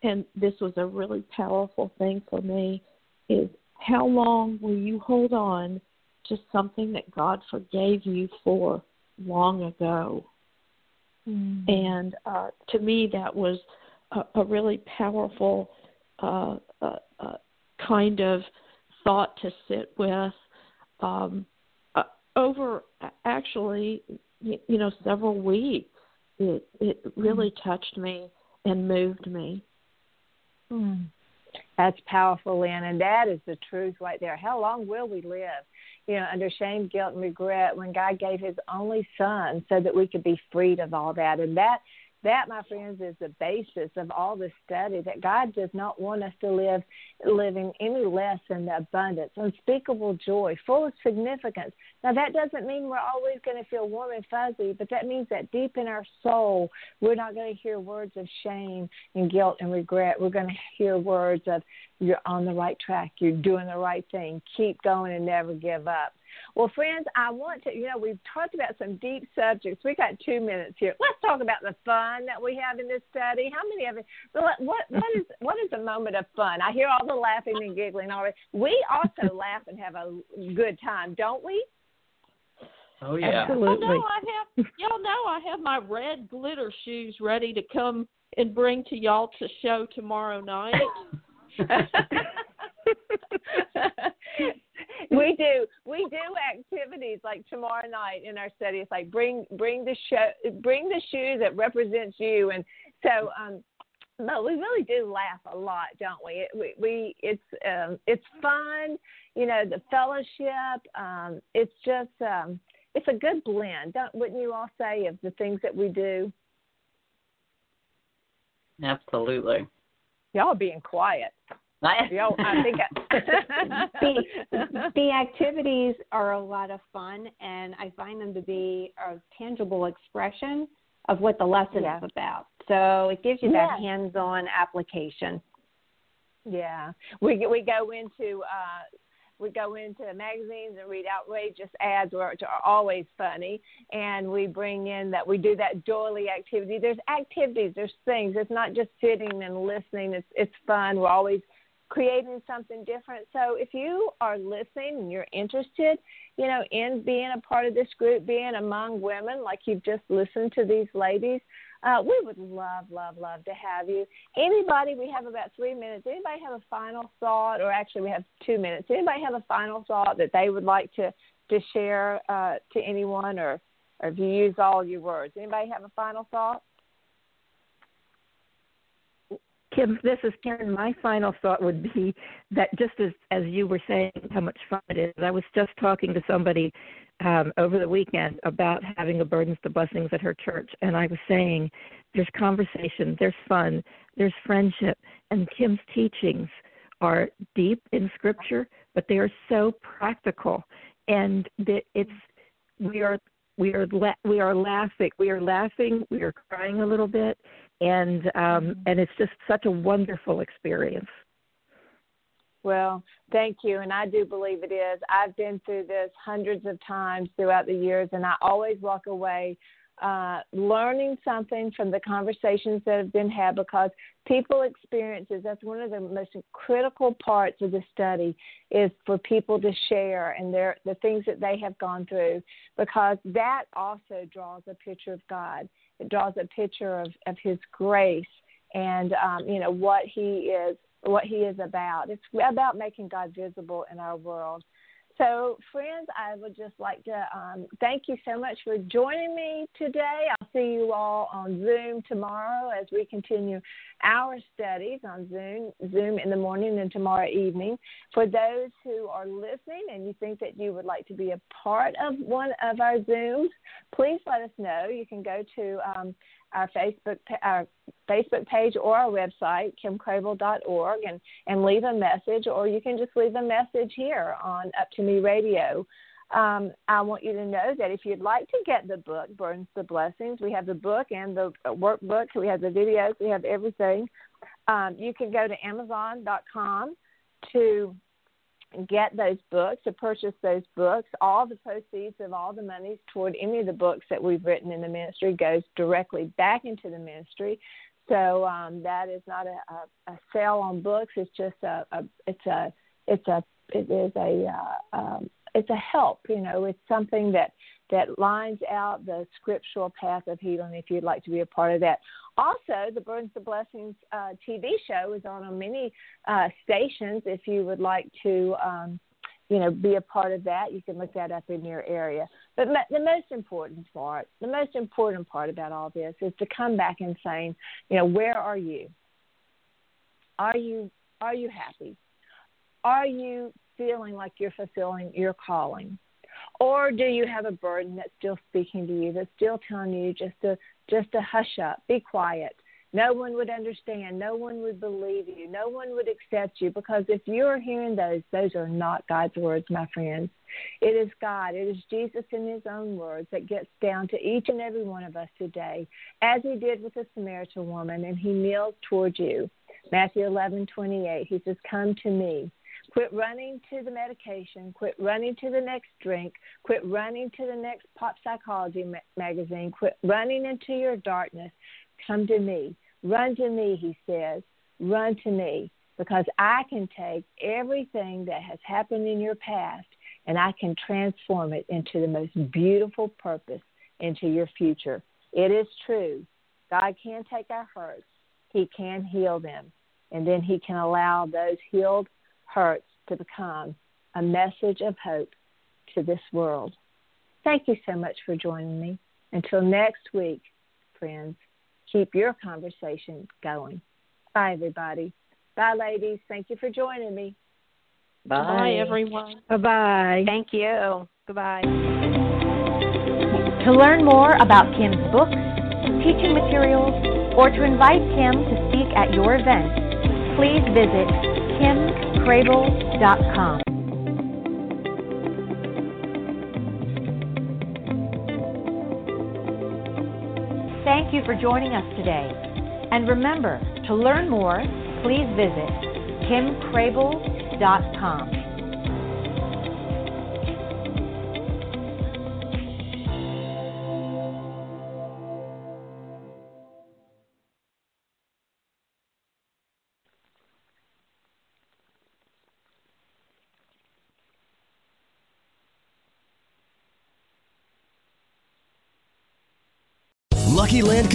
and this was a really powerful thing for me, is how long will you hold on to something that God forgave you for long ago? Mm-hmm. And uh, to me, that was a, a really powerful uh, uh, uh kind of thought to sit with. Um, uh, over actually you know several weeks it it really mm. touched me and moved me
mm. That's powerful lynn and that is the truth right there. How long will we live you know under shame guilt and regret when god gave his only son so that we could be freed of all that? And that that, my friends, is the basis of all this study that God does not want us to live living any less than the abundance, unspeakable joy, full of significance. Now, that doesn't mean we're always going to feel warm and fuzzy, but that means that deep in our soul, we're not going to hear words of shame and guilt and regret. We're going to hear words of you're on the right track. You're doing the right thing. Keep going and never give up. Well, friends, I want to, you know, we've talked about some deep subjects. We got two minutes here. Let's talk about the fun that we have in this study. How many of it? What what is what is a moment of fun? I hear all the laughing and giggling already. We also laugh and have a good time, don't we?
Oh yeah,
absolutely.
Well, no, I have y'all know I have my red glitter shoes ready to come and bring to y'all to show tomorrow night.
we do. We do activities like tomorrow night in our study it's like bring bring the show bring the shoe that represents you. And so um but we really do laugh a lot don't we? It, we, we it's um it's fun you know the fellowship um it's just um it's a good blend don't wouldn't you all say of the things that we do?
Absolutely.
Y'all being quiet Yo, I think
the, the activities are a lot of fun, and I find them to be a tangible expression of what the lesson yeah. is about. So it gives you yeah. that hands-on application.
Yeah, we we go into uh, we go into magazines and read outrageous ads, which are always funny, and we bring in that we do that doily activity. There's activities, there's things. It's not just sitting and listening. It's it's fun. We're always creating something different. So if you are listening and you're interested, you know, in being a part of this group, being among women, like you've just listened to these ladies, uh, we would love, love, love to have you. Anybody, we have about three minutes. Anybody have a final thought, or actually we have two minutes. Anybody have a final thought that they would like to to share uh, to anyone, or or if you use all your words, anybody have a final thought?
Kim, this is Karen. My final thought would be that just as as you were saying how much fun it is, I was just talking to somebody um, over the weekend about having a burdens to blessings at her church, and I was saying there's conversation, there's fun, there's friendship, and Kim's teachings are deep in Scripture, but they are so practical, and that it's we are we are la- we are laughing, we are laughing, we are crying a little bit and um, mm-hmm. and it's just such a wonderful experience.
Well, thank you, and I do believe it is. I've been through this hundreds of times throughout the years, and I always walk away uh, learning something from the conversations that have been had because people experiences that's one of the most critical parts of the study is for people to share and their the things that they have gone through because that also draws a picture of God it draws a picture of, of his grace and um, you know what he is what he is about. It's about making God visible in our world. So, friends, I would just like to um, thank you so much for joining me today. I'll see you all on Zoom tomorrow as we continue our studies on Zoom, Zoom in the morning and tomorrow evening. For those who are listening and you think that you would like to be a part of one of our Zooms, please let us know. You can go to um, our Facebook our Facebook page or our website, kimcrabill.org, and, and leave a message, or you can just leave a message here on Up2Me Radio. Um, I want you to know that if you'd like to get the book, Burdens the Blessings, we have the book and the workbook, we have the videos, we have everything. Um, you can go to Amazon.com to get those books, to purchase those books. All the proceeds of all the monies toward any of the books that we've written in the ministry goes directly back into the ministry. So um, that is not a, a, a sale on books. It's just a, a it's a it's a it is a uh, um, it's a help. You know, it's something that that lines out the scriptural path of healing. If you'd like to be a part of that, also the Burdens to Blessings uh, TV show is on on many uh, stations. If you would like to. Um, you know, be a part of that. You can look that up in your area. But the most important part, the most important part about all this is to come back and saying, you know, where are you? Are you are you happy? Are you feeling like you're fulfilling your calling? Or do you have a burden that's still speaking to you, that's still telling you just to just to hush up, be quiet? No one would understand. No one would believe you. No one would accept you because if you're hearing those, those are not God's words, my friends. It is God. It is Jesus in His own words that gets down to each and every one of us today, as He did with the Samaritan woman, and He kneels toward you. Matthew 11:28. He says, "Come to me." Quit running to the medication. Quit running to the next drink. Quit running to the next pop psychology ma- magazine. Quit running into your darkness. Come to me. Run to me, he says. Run to me because I can take everything that has happened in your past and I can transform it into the most beautiful purpose into your future. It is true. God can take our hurts, He can heal them, and then He can allow those healed hurts to become a message of hope to this world. Thank you so much for joining me. Until next week, friends, keep your conversation going. Bye, everybody. Bye, ladies. Thank you for joining me.
Bye, Bye everyone.
Bye bye.
Thank you. Goodbye.
To learn more about Kim's books, teaching materials, or to invite Kim to speak at your event, please visit kimcrabill.com. Thank you for joining us today. And remember, to learn more, please visit
kimcrabill.com.